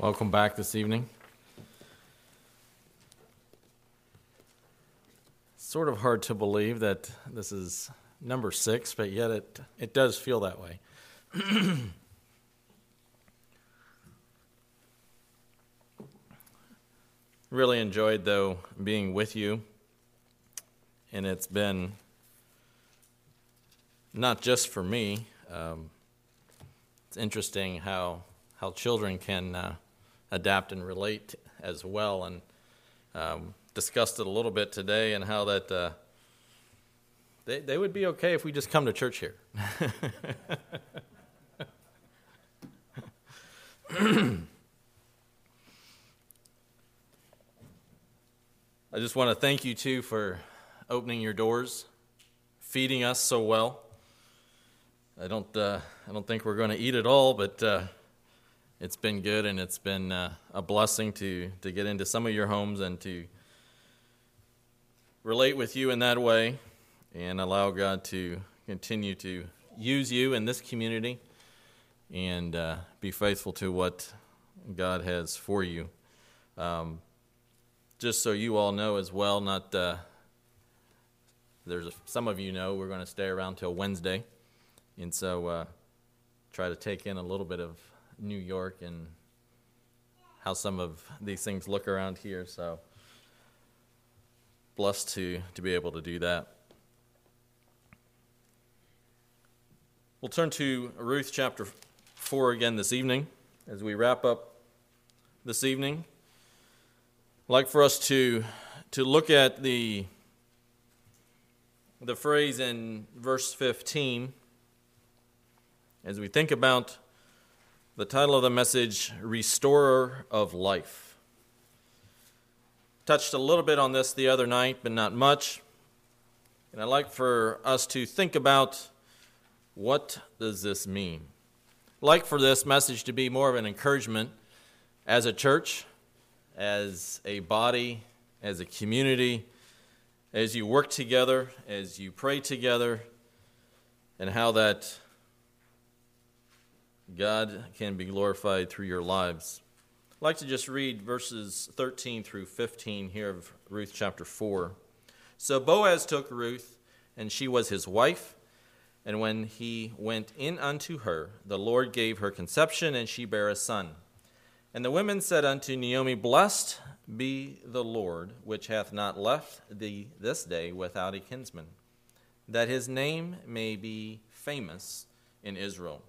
Welcome back this evening. Sort of hard to believe that this is number six, but yet it, it does feel that way. really enjoyed, though, being with you. And it's been not just for me. Um, it's interesting how, how children can uh, adapt and relate as well. And um, discussed it a little bit today and how that uh, they, they would be okay if we just come to church here. I just want to thank you too for opening your doors, feeding us so well. I don't, uh, I don't think we're going to eat it all, but uh, it's been good and it's been uh, a blessing to, to get into some of your homes and to relate with you in that way and allow God to continue to use you in this community and uh, be faithful to what God has for you. Um, just so you all know as well, not uh, there's a, some of you know we're going to stay around till Wednesday, and so uh, try to take in a little bit of New York and how some of these things look around here. So blessed to to be able to do that. We'll turn to Ruth chapter four again this evening as we wrap up this evening. I'd like for us to, to look at the, the phrase in verse 15 as we think about the title of the message, Restorer of Life. Touched a little bit on this the other night, but not much. And I'd like for us to think about what does this mean? I'd like for this message to be more of an encouragement as a church as a body, as a community, as you work together, as you pray together, and how that God can be glorified through your lives. I'd like to just read verses 13 through 15 here of Ruth chapter 4. So Boaz took Ruth, and she was his wife. And when he went in unto her, the Lord gave her conception, and she bare a son. And the women said unto Naomi, Blessed be the Lord, which hath not left thee this day without a kinsman, that his name may be famous in Israel.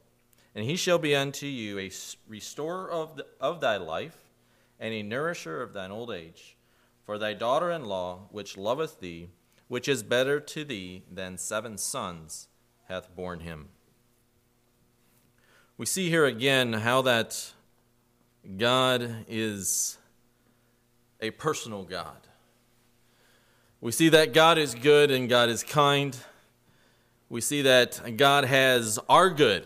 And he shall be unto you a restorer of, the, of thy life, and a nourisher of thine old age. For thy daughter in law, which loveth thee, which is better to thee than seven sons, hath borne him. We see here again how that God is a personal God. We see that God is good and God is kind. We see that God has our good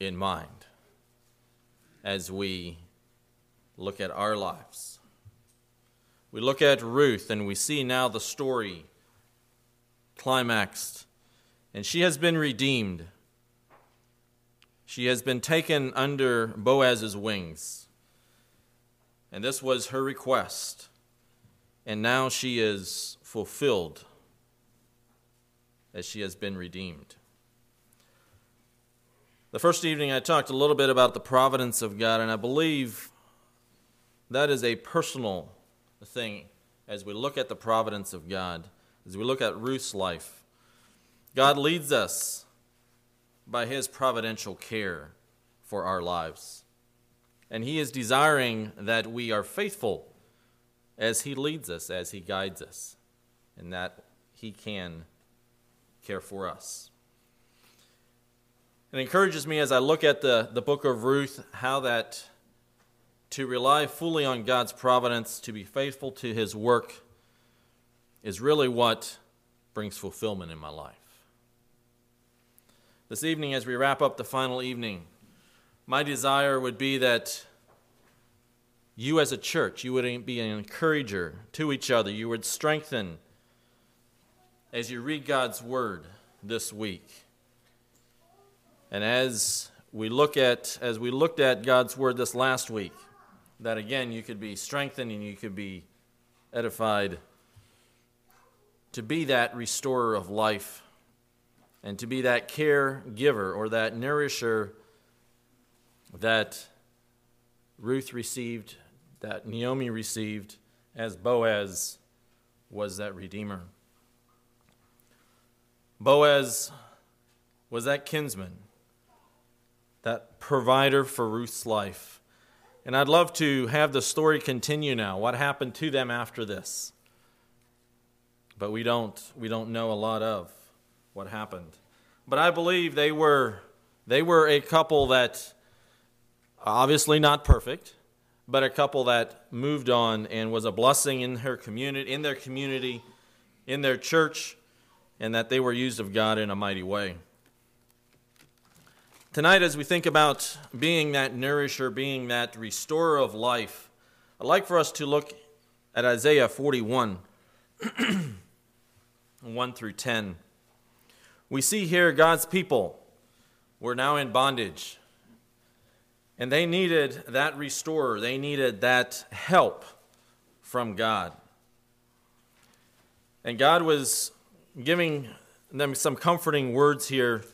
in mind as we look at our lives. We look at Ruth and we see now the story climaxed, and she has been redeemed. She has been taken under Boaz's wings. And this was her request. And now she is fulfilled as she has been redeemed. The first evening, I talked a little bit about the providence of God, and I believe that is a personal thing as we look at the providence of God, as we look at Ruth's life. God leads us by His providential care for our lives. And He is desiring that we are faithful as He leads us, as He guides us, and that He can care for us. It encourages me as I look at the, the book of Ruth how that to rely fully on God's providence, to be faithful to His work, is really what brings fulfillment in my life. This evening, as we wrap up the final evening, my desire would be that you as a church, you would be an encourager to each other. You would strengthen as you read God's word this week. And as we look at, as we looked at God's word this last week, that again you could be strengthened and you could be edified to be that restorer of life and to be that caregiver or that nourisher that Ruth received, that Naomi received, as Boaz was that redeemer. Boaz was that kinsman, that provider for Ruth's life. And I'd love to have the story continue now. What happened to them after this? But we don't, we don't know a lot of what happened. But I believe they were, they were a couple that, obviously not perfect, but a couple that moved on and was a blessing in her community, in their community, in their church, and that they were used of God in a mighty way. Tonight, as we think about being that nourisher, being that restorer of life, I'd like for us to look at Isaiah 41 1 through 10. We see here God's people were now in bondage, and they needed that restorer, they needed that help from God. And God was giving them some comforting words here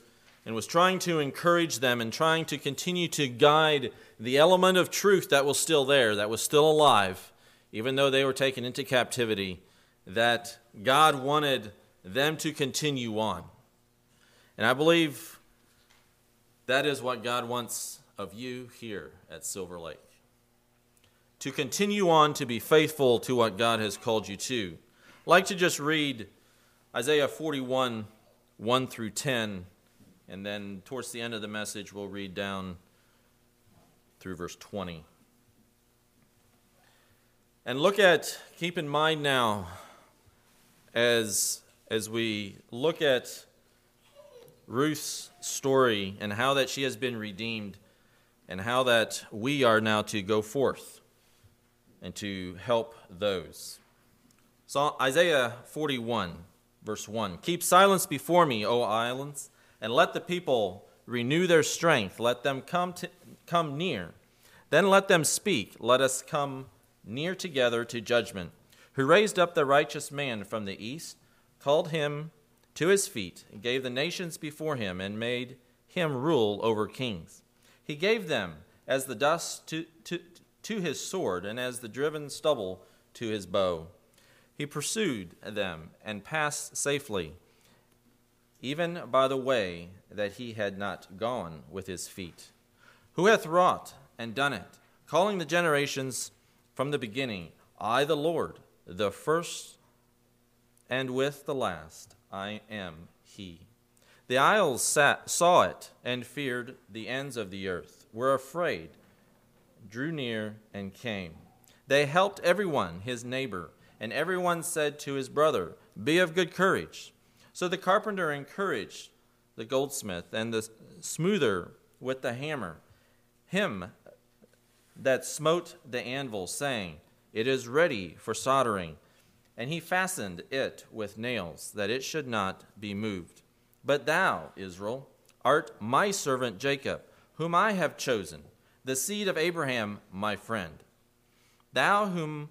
and was trying to encourage them and trying to continue to guide the element of truth that was still there, that was still alive, even though they were taken into captivity, that God wanted them to continue on. And I believe that is what God wants of you here at Silver Lake. To continue on to be faithful to what God has called you to. I'd like to just read Isaiah 41, 1 through 10, and then towards the end of the message, we'll read down through verse 20. And look at, keep in mind now, as, as we look at Ruth's story and how that she has been redeemed and how that we are now to go forth and to help those. So Isaiah 41 Verse 1 Keep silence before me, O islands, and let the people renew their strength. Let them come, to, come near. Then let them speak. Let us come near together to judgment. Who raised up the righteous man from the east, called him to his feet, and gave the nations before him, and made him rule over kings. He gave them as the dust to, to, to his sword, and as the driven stubble to his bow. He pursued them and passed safely, even by the way that he had not gone with his feet. Who hath wrought and done it, calling the generations from the beginning, I the Lord, the first and with the last, I am he. The isles sat, saw it and feared the ends of the earth, were afraid, drew near, and came. They helped everyone, his neighbor and everyone said to his brother, Be of good courage. So the carpenter encouraged the goldsmith, and the smoother with the hammer, him that smote the anvil, saying, It is ready for soldering. And he fastened it with nails, that it should not be moved. But thou, Israel, art my servant Jacob, whom I have chosen, the seed of Abraham, my friend. Thou whom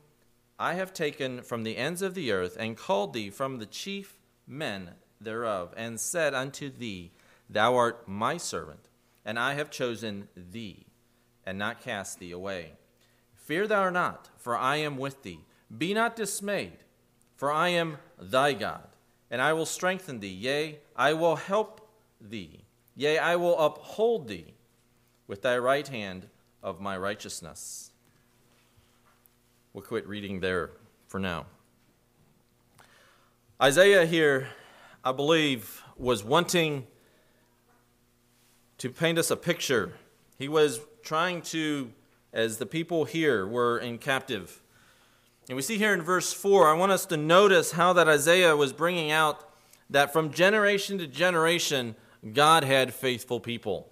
I have taken from the ends of the earth, and called thee from the chief men thereof, and said unto thee, Thou art my servant, and I have chosen thee, and not cast thee away. Fear thou not, for I am with thee. Be not dismayed, for I am thy God, and I will strengthen thee. Yea, I will help thee. Yea, I will uphold thee with thy right hand of my righteousness. We'll quit reading there for now. Isaiah here, I believe, was wanting to paint us a picture. He was trying to, as the people here were in captive. And we see here in verse 4, I want us to notice how that Isaiah was bringing out that from generation to generation, God had faithful people.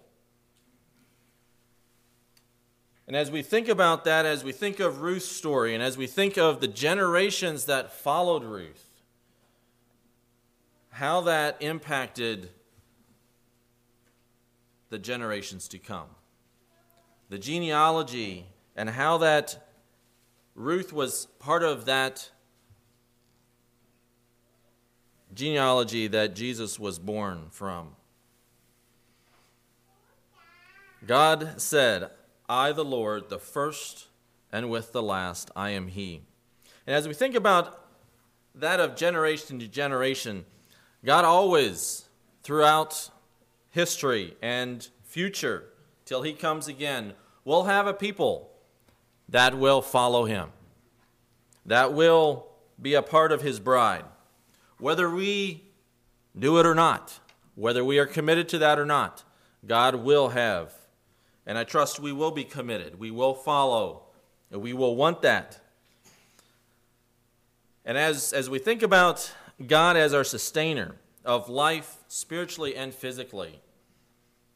And as we think about that, as we think of Ruth's story, and as we think of the generations that followed Ruth, how that impacted the generations to come. The genealogy and how that Ruth was part of that genealogy that Jesus was born from. God said, I, the Lord, the first and with the last, I am He. And as we think about that of generation to generation, God always, throughout history and future, till He comes again, will have a people that will follow Him, that will be a part of His bride. Whether we do it or not, whether we are committed to that or not, God will have. And I trust we will be committed. We will follow. And we will want that. And as, as we think about God as our sustainer of life, spiritually and physically,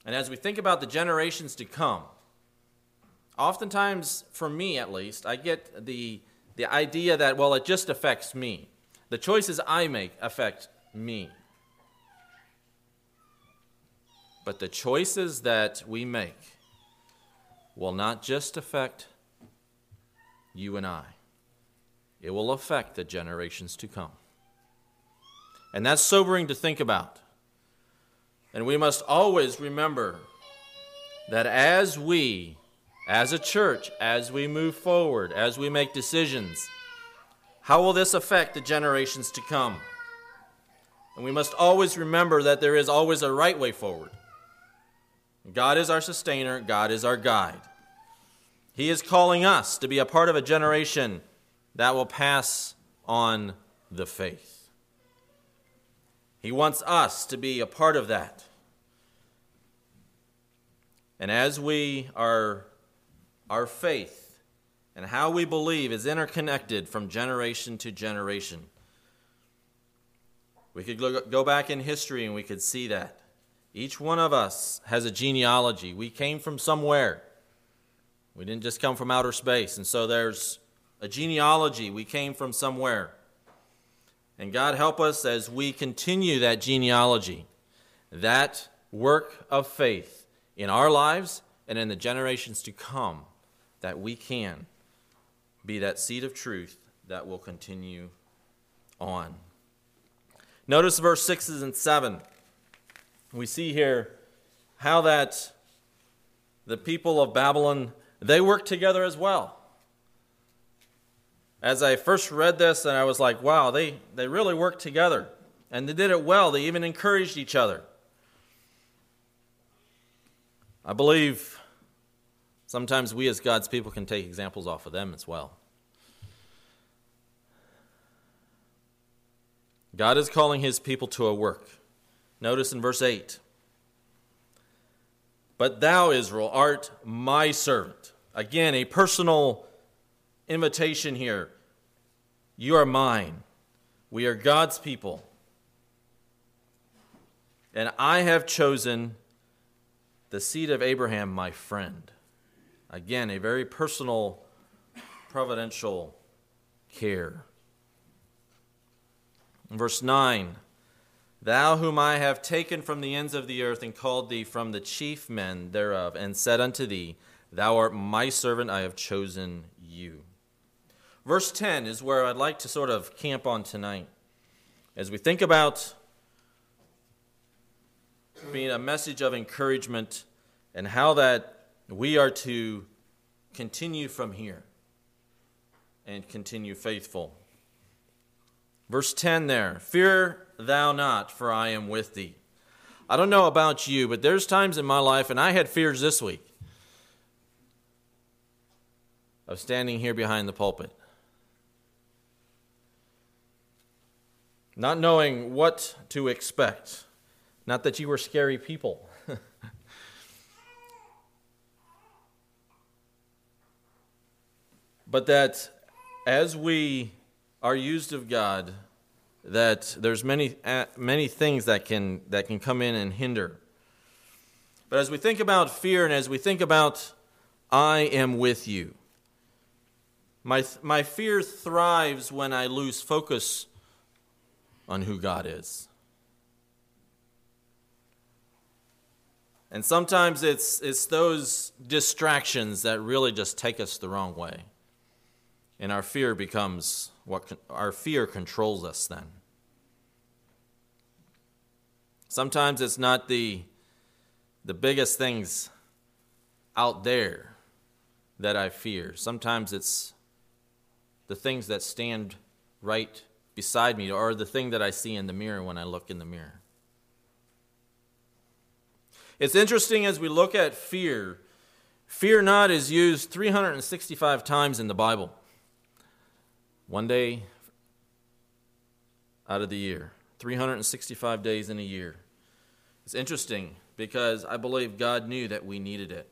and as we think about the generations to come, oftentimes, for me at least, I get the, the idea that, well, it just affects me. The choices I make affect me. But the choices that we make will not just affect you and I, it will affect the generations to come. And that's sobering to think about. And we must always remember that as we, as a church, as we move forward, as we make decisions, how will this affect the generations to come? And we must always remember that there is always a right way forward. God is our sustainer, God is our guide. He is calling us to be a part of a generation that will pass on the faith. He wants us to be a part of that. And as we are, our faith and how we believe is interconnected from generation to generation. We could go back in history and we could see that. Each one of us has a genealogy. We came from somewhere. We didn't just come from outer space. And so there's a genealogy. We came from somewhere. And God help us as we continue that genealogy, that work of faith in our lives and in the generations to come, that we can be that seed of truth that will continue on. Notice verse 6 and 7. We see here how that the people of Babylon they worked together as well. As I first read this and I was like, wow, they, they really worked together. And they did it well. They even encouraged each other. I believe Sometimes we as God's people can take examples off of them as well. God is calling his people to a work. Notice in verse 8 But thou, Israel, art my servant. Again, a personal invitation here. You are mine. We are God's people. And I have chosen the seed of Abraham, my friend. Again, a very personal, providential care. verse 9 Thou whom I have taken from the ends of the earth and called thee from the chief men thereof, and said unto thee, Thou art my servant, I have chosen you. Verse 10 is where I'd like to sort of camp on tonight. As we think about being a message of encouragement and how that we are to continue from here and continue faithful. Verse 10 there Fear thou not, for I am with thee. I don't know about you, but there's times in my life, and I had fears this week of standing here behind the pulpit. Not knowing what to expect. Not that you were scary people. but that as we are used of God, that there's many uh, many things that can that can come in and hinder. But as we think about fear and as we think about I am with you, my my fear thrives when I lose focus on who God is. And sometimes it's, it's those distractions that really just take us the wrong way. And our fear becomes what our fear controls us then. Sometimes it's not the, the biggest things out there that I fear. Sometimes it's the things that stand right beside me or the thing that I see in the mirror when I look in the mirror. It's interesting as we look at fear, fear not is used 365 times in the Bible. One day out of the year, 365 days in a year. It's interesting because I believe God knew that we needed it.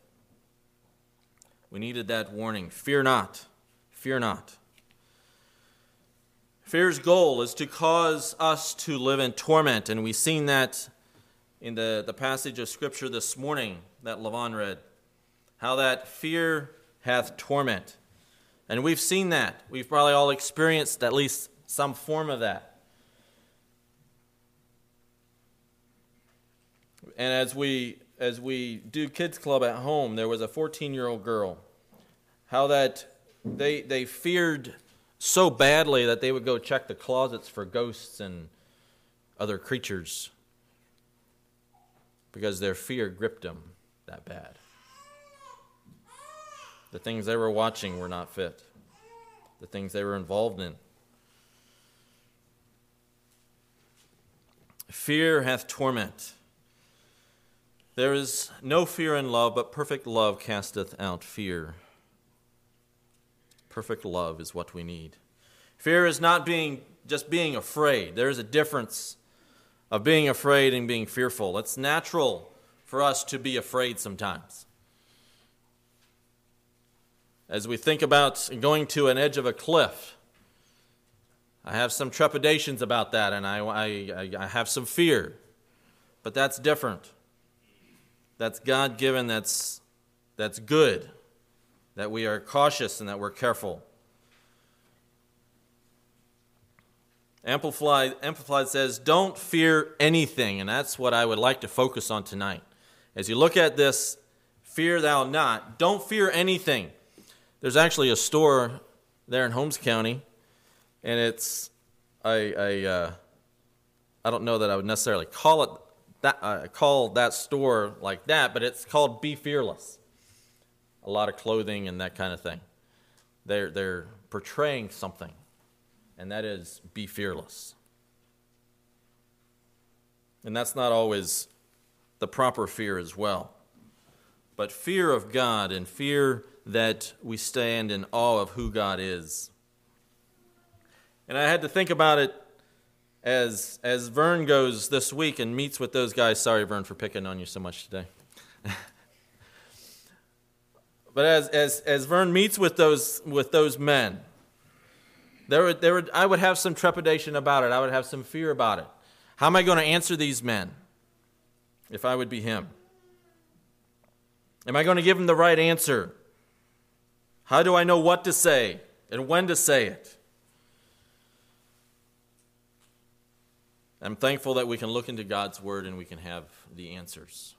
We needed that warning fear not, fear not. Fear's goal is to cause us to live in torment, and we've seen that in the, the passage of Scripture this morning that Levon read. How that fear hath torment. And we've seen that. We've probably all experienced at least some form of that. And as we as we do kids club at home, there was a 14-year-old girl. How that they they feared so badly that they would go check the closets for ghosts and other creatures because their fear gripped them that bad. The things they were watching were not fit, the things they were involved in. Fear hath torment. There is no fear in love, but perfect love casteth out fear. Perfect love is what we need. Fear is not being just being afraid. There is a difference of being afraid and being fearful. It's natural for us to be afraid sometimes. As we think about going to an edge of a cliff, I have some trepidations about that and I, I, I have some fear. But that's different. That's God given, that's, that's good that we are cautious and that we're careful. Amplified, Amplified says, Don't fear anything. And that's what I would like to focus on tonight. As you look at this, fear thou not. Don't fear anything. There's actually a store there in Holmes County, and it's, I, I, uh, I don't know that I would necessarily call it that, uh, call that store like that, but it's called Be Fearless a lot of clothing and that kind of thing. They're, they're portraying something, and that is be fearless. And that's not always the proper fear as well. But fear of God and fear that we stand in awe of who God is. And I had to think about it as, as Vern goes this week and meets with those guys. Sorry, Vern, for picking on you so much today. But as, as, as Vern meets with those, with those men, there there I would have some trepidation about it. I would have some fear about it. How am I going to answer these men if I would be him? Am I going to give them the right answer? How do I know what to say and when to say it? I'm thankful that we can look into God's Word and we can have the answers.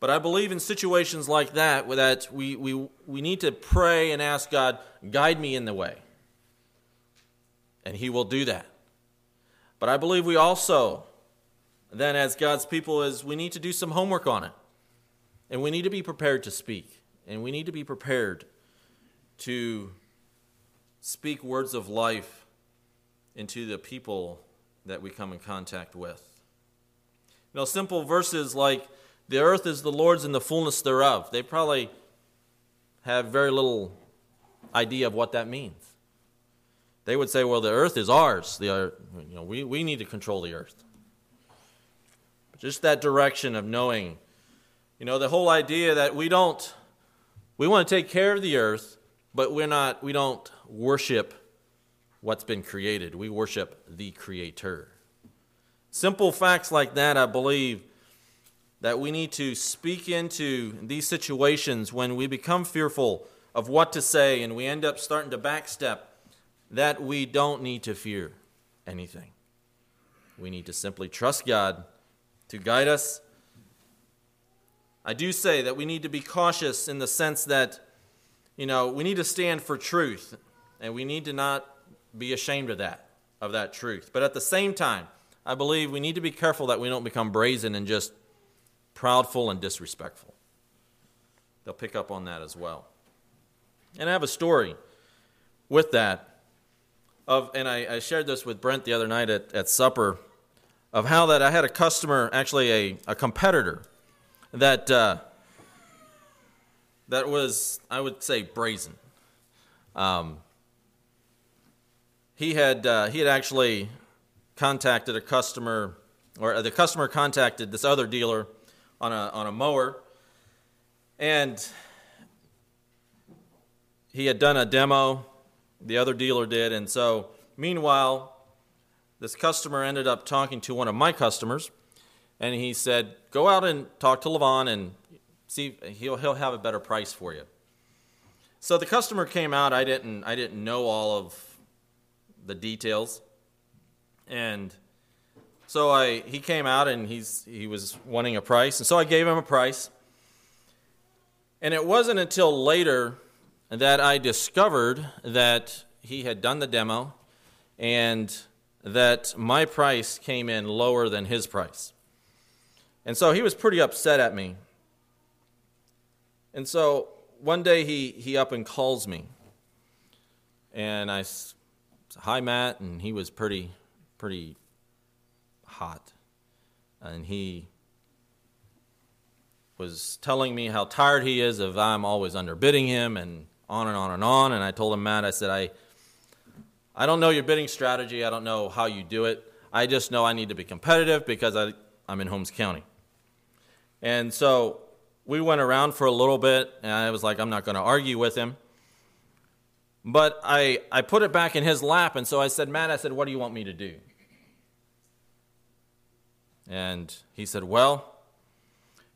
But I believe in situations like that, that we, we, we need to pray and ask God, guide me in the way. And He will do that. But I believe we also, then as God's people, is we need to do some homework on it. And we need to be prepared to speak. And we need to be prepared to speak words of life into the people that we come in contact with. You know, simple verses like, the earth is the Lord's and the fullness thereof. They probably have very little idea of what that means. They would say, well, the earth is ours. The, earth, you know, we, we need to control the earth. But just that direction of knowing, you know, the whole idea that we don't, we want to take care of the earth, but we're not, we don't worship what's been created. We worship the Creator. Simple facts like that, I believe, that we need to speak into these situations when we become fearful of what to say and we end up starting to backstep, that we don't need to fear anything. We need to simply trust God to guide us. I do say that we need to be cautious in the sense that, you know, we need to stand for truth, and we need to not be ashamed of that, of that truth. But at the same time, I believe we need to be careful that we don't become brazen and just proudful and disrespectful. They'll pick up on that as well. And I have a story with that of, and I, I shared this with Brent the other night at, at supper, of how that I had a customer, actually a, a competitor, that uh, that was I would say brazen. Um, he had uh, he had actually contacted a customer, or the customer contacted this other dealer on a on a mower, and he had done a demo. The other dealer did, and so meanwhile, this customer ended up talking to one of my customers, and he said, "Go out and talk to Lavon and see he'll he'll have a better price for you." So the customer came out. I didn't I didn't know all of the details, and so I he came out and he's he was wanting a price, and so I gave him a price. And it wasn't until later that I discovered that he had done the demo and that my price came in lower than his price. And so he was pretty upset at me. And so one day he, he up and calls me. And I Hi, Matt. And he was pretty, pretty hot. And he was telling me how tired he is of I'm always underbidding him and on and on and on. And I told him, Matt, I said, I, I don't know your bidding strategy. I don't know how you do it. I just know I need to be competitive because I, I'm in Holmes County. And so we went around for a little bit, and I was like, I'm not going to argue with him. But I, I put it back in his lap, and so I said, Matt, I said, what do you want me to do? And he said, Well,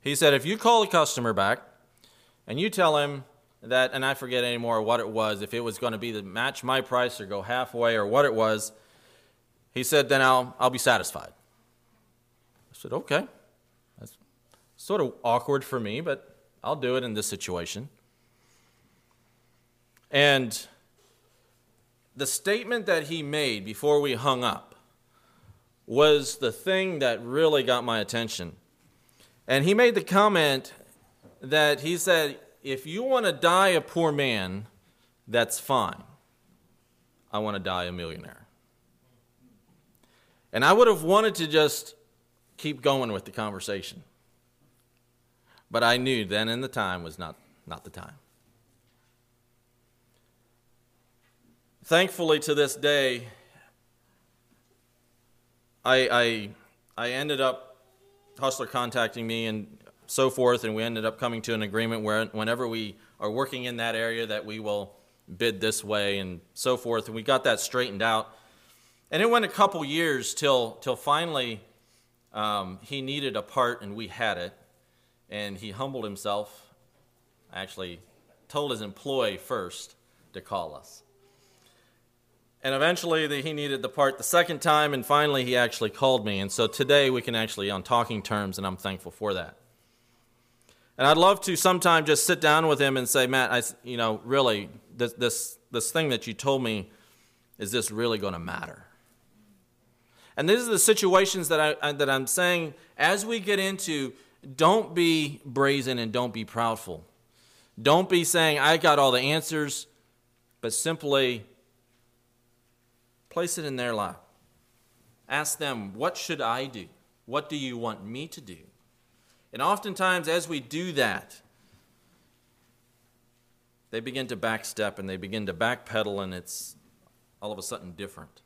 he said, if you call a customer back and you tell him that, and I forget anymore what it was, if it was going to be to match my price or go halfway or what it was, he said, then I'll, I'll be satisfied. I said, okay. That's sort of awkward for me, but I'll do it in this situation. And the statement that he made before we hung up was the thing that really got my attention. And he made the comment that he said, if you want to die a poor man, that's fine. I want to die a millionaire. And I would have wanted to just keep going with the conversation. But I knew then and the time was not, not the time. Thankfully, to this day, I, I, I ended up Hustler contacting me and so forth, and we ended up coming to an agreement where whenever we are working in that area that we will bid this way and so forth, and we got that straightened out. And it went a couple years till till finally um, he needed a part and we had it, and he humbled himself. Actually, told his employee first to call us. And eventually the, he needed the part the second time, and finally he actually called me. And so today we can actually on talking terms, and I'm thankful for that. And I'd love to sometime just sit down with him and say, Matt, I, you know, really, this, this, this thing that you told me, is this really going to matter? And these are the situations that, I, that I'm saying as we get into, don't be brazen and don't be proudful. Don't be saying, I got all the answers, but simply place it in their lap. Ask them, what should I do? What do you want me to do? And oftentimes, as we do that, they begin to backstep and they begin to backpedal, and it's all of a sudden different.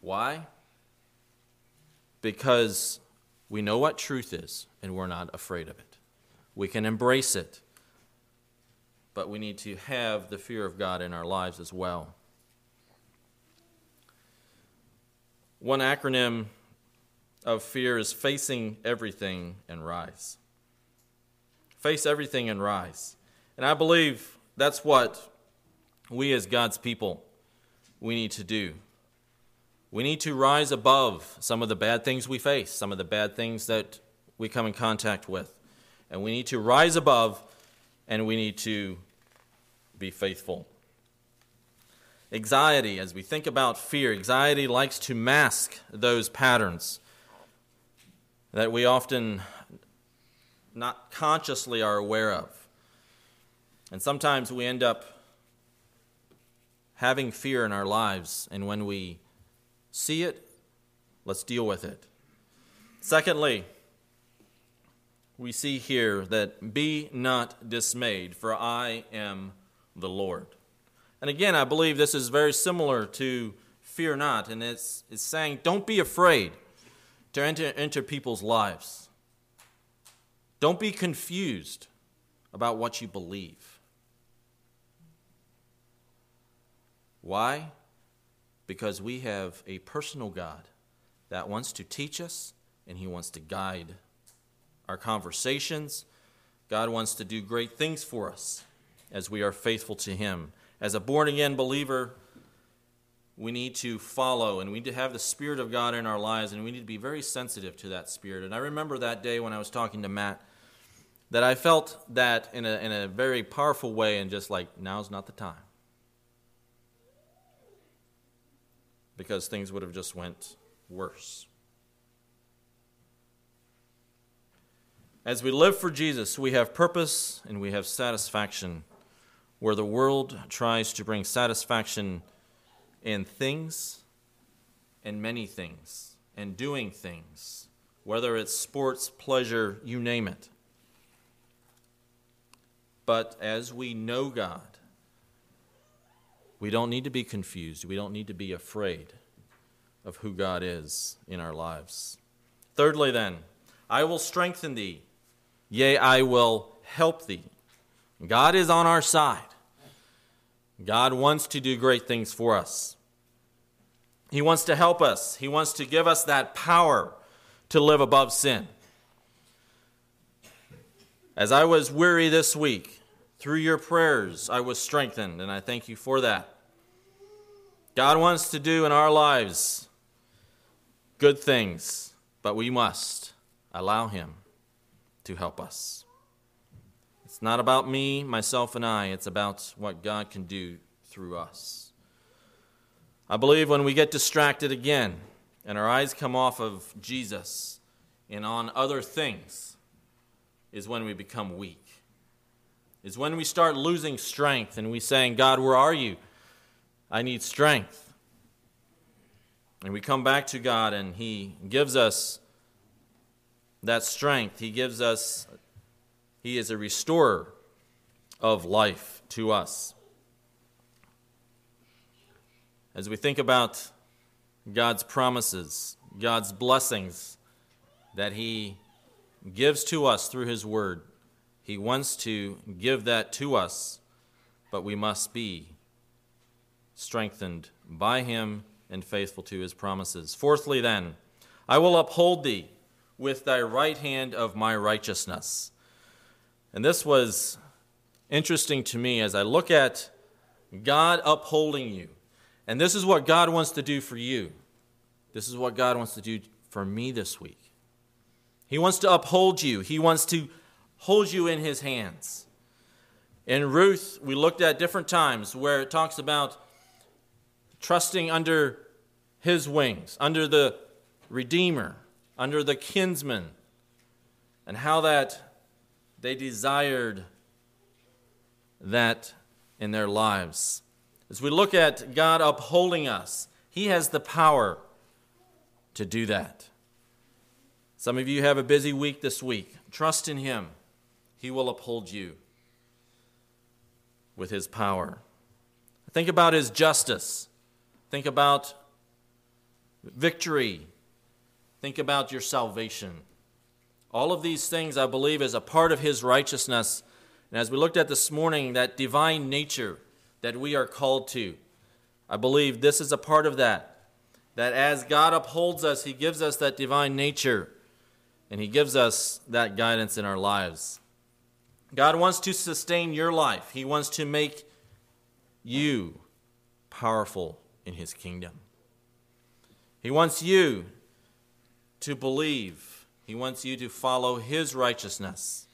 Why? Because we know what truth is and we're not afraid of it. We can embrace it, but we need to have the fear of God in our lives as well. One acronym of fear is facing everything and rise. Face everything and rise. And I believe that's what we as God's people we need to do. We need to rise above some of the bad things we face, some of the bad things that we come in contact with. And we need to rise above and we need to be faithful. Anxiety, as we think about fear, anxiety likes to mask those patterns that we often not consciously are aware of. And sometimes we end up having fear in our lives, and when we see it, let's deal with it. Secondly, we see here that be not dismayed, for I am the Lord. And again, I believe this is very similar to fear not, and it's, it's saying don't be afraid to enter into people's lives. Don't be confused about what you believe. Why? Because we have a personal God that wants to teach us and He wants to guide our conversations. God wants to do great things for us as we are faithful to Him. As a born again believer, we need to follow and we need to have the Spirit of God in our lives, and we need to be very sensitive to that Spirit. And I remember that day when I was talking to Matt that I felt that in a, in a very powerful way, and just like, now's not the time. Because things would have just went worse. As we live for Jesus, we have purpose and we have satisfaction. Where the world tries to bring satisfaction in things and many things and doing things, whether it's sports, pleasure, you name it. But as we know God, we don't need to be confused. We don't need to be afraid of who God is in our lives. Thirdly, then, I will strengthen thee Yea, I will help thee. God is on our side. God wants to do great things for us. He wants to help us. He wants to give us that power to live above sin. As I was weary this week, through your prayers, I was strengthened, and I thank you for that. God wants to do in our lives good things, but we must allow Him to help us. It's not about me, myself, and I, it's about what God can do through us. I believe when we get distracted again and our eyes come off of Jesus and on other things, is when we become weak. Is when we start losing strength and we saying, God, where are you? I need strength. And we come back to God and He gives us that strength. He gives us, He is a restorer of life to us. As we think about God's promises, God's blessings that He gives to us through His Word, He wants to give that to us, but we must be strengthened by Him and faithful to His promises. Fourthly, then, I will uphold thee with thy right hand of my righteousness. And this was interesting to me as I look at God upholding you. And this is what God wants to do for you. This is what God wants to do for me this week. He wants to uphold you, He wants to hold you in His hands. In Ruth, we looked at different times where it talks about trusting under His wings, under the Redeemer under the kinsman, and how that they desired that in their lives. As we look at God upholding us, He has the power to do that. Some of you have a busy week this week. Trust in Him, He will uphold you with His power. Think about His justice, think about victory Think about your salvation. All of these things, I believe, is a part of His righteousness. And as we looked at this morning, that divine nature that we are called to, I believe this is a part of that. That as God upholds us, He gives us that divine nature and He gives us that guidance in our lives. God wants to sustain your life, He wants to make you powerful in His kingdom. He wants you to believe. He wants you to follow His righteousness,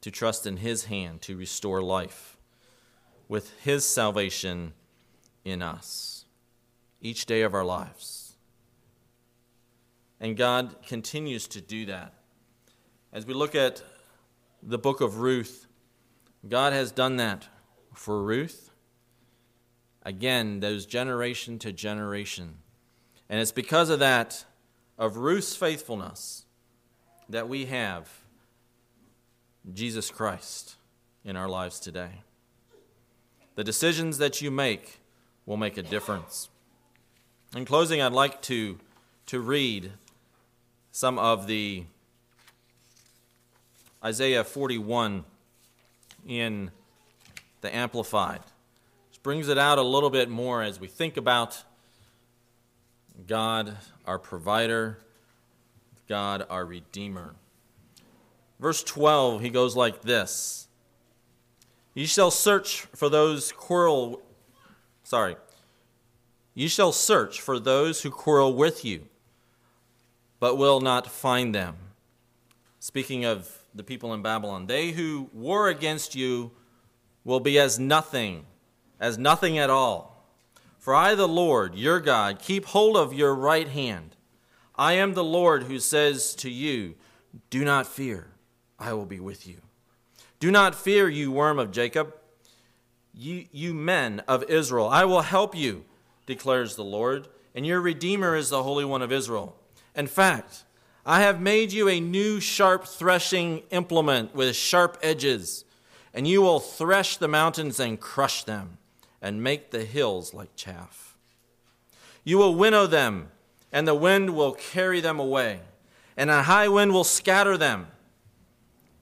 to trust in His hand to restore life with His salvation in us each day of our lives. And God continues to do that. As we look at the book of Ruth, God has done that for Ruth. Again, those generation to generation. And it's because of that, of Ruth's faithfulness, that we have Jesus Christ in our lives today. The decisions that you make will make a difference. In closing, I'd like to, to read some of the Isaiah 41 in the Amplified. This brings it out a little bit more as we think about God, our provider, God, our redeemer. Verse 12, he goes like this Ye shall search for those quarrel, sorry, ye shall search for those who quarrel with you, but will not find them. Speaking of the people in Babylon. They who war against you will be as nothing, as nothing at all. For I, the Lord, your God, keep hold of your right hand. I am the Lord who says to you, Do not fear, I will be with you. Do not fear, you worm of Jacob, you, you men of Israel. I will help you, declares the Lord, and your Redeemer is the Holy One of Israel. In fact, I have made you a new sharp threshing implement with sharp edges, and you will thresh the mountains and crush them, and make the hills like chaff. You will winnow them, and the wind will carry them away, and a high wind will scatter them.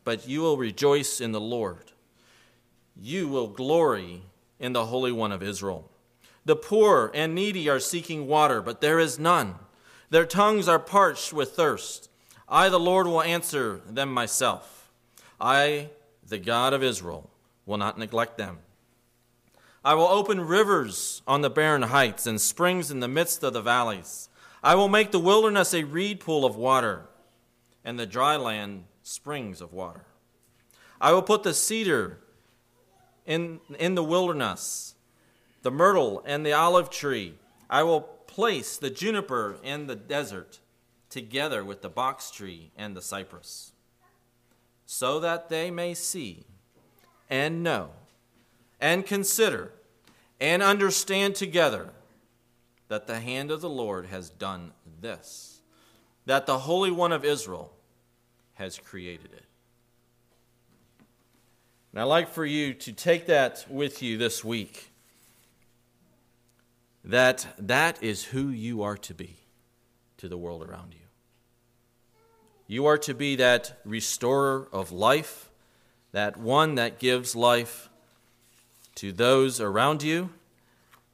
But you will rejoice in the Lord. You will glory in the Holy One of Israel. The poor and needy are seeking water, but there is none. Their tongues are parched with thirst. I, the Lord, will answer them myself. I, the God of Israel, will not neglect them. I will open rivers on the barren heights and springs in the midst of the valleys. I will make the wilderness a reed pool of water, and the dry land springs of water. I will put the cedar in, in the wilderness, the myrtle and the olive tree. I will place the juniper in the desert together with the box tree and the cypress, so that they may see and know and consider and understand together that the hand of the Lord has done this, that the Holy One of Israel has created it. And I'd like for you to take that with you this week that that is who you are to be to the world around you. You are to be that restorer of life, that one that gives life to those around you,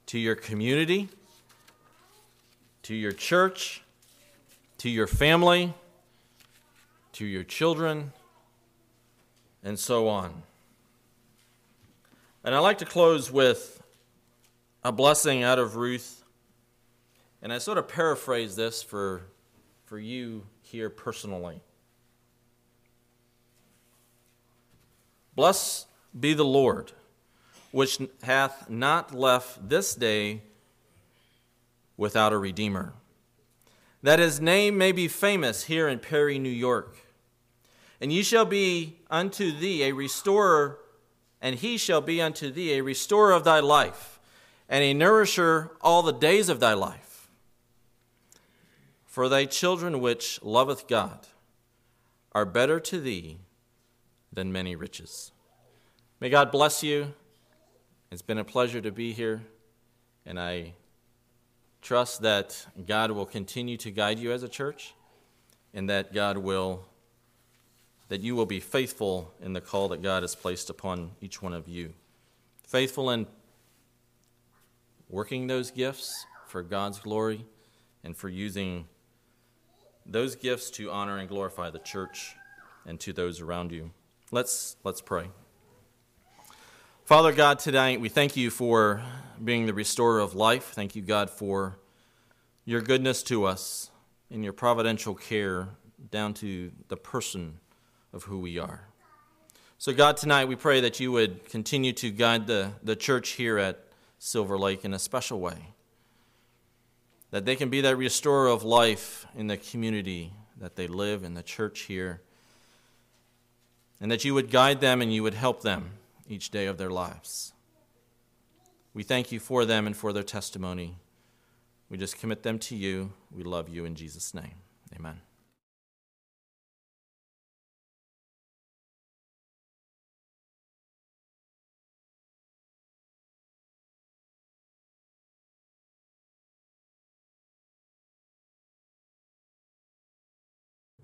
to your community, to your church, to your family, to your children, and so on. And I'd like to close with a blessing out of Ruth. And I sort of paraphrase this for, for you here personally. Blessed be the Lord, which hath not left this day without a Redeemer, that his name may be famous here in Perry, New York. And ye shall be unto thee a restorer, and he shall be unto thee a restorer of thy life and a nourisher all the days of thy life. For thy children which loveth God are better to thee than many riches. May God bless you. It's been a pleasure to be here, and I trust that God will continue to guide you as a church and that God will that you will be faithful in the call that God has placed upon each one of you. Faithful in working those gifts for God's glory and for using those gifts to honor and glorify the church and to those around you. Let's, let's pray. Father God, tonight we thank you for being the restorer of life. Thank you, God, for your goodness to us and your providential care down to the person of who we are. So, God, tonight we pray that you would continue to guide the, the church here at Silver Lake in a special way. That they can be that restorer of life in the community that they live in, the church here. And that you would guide them and you would help them each day of their lives. We thank you for them and for their testimony. We just commit them to you. We love you in Jesus' name. Amen.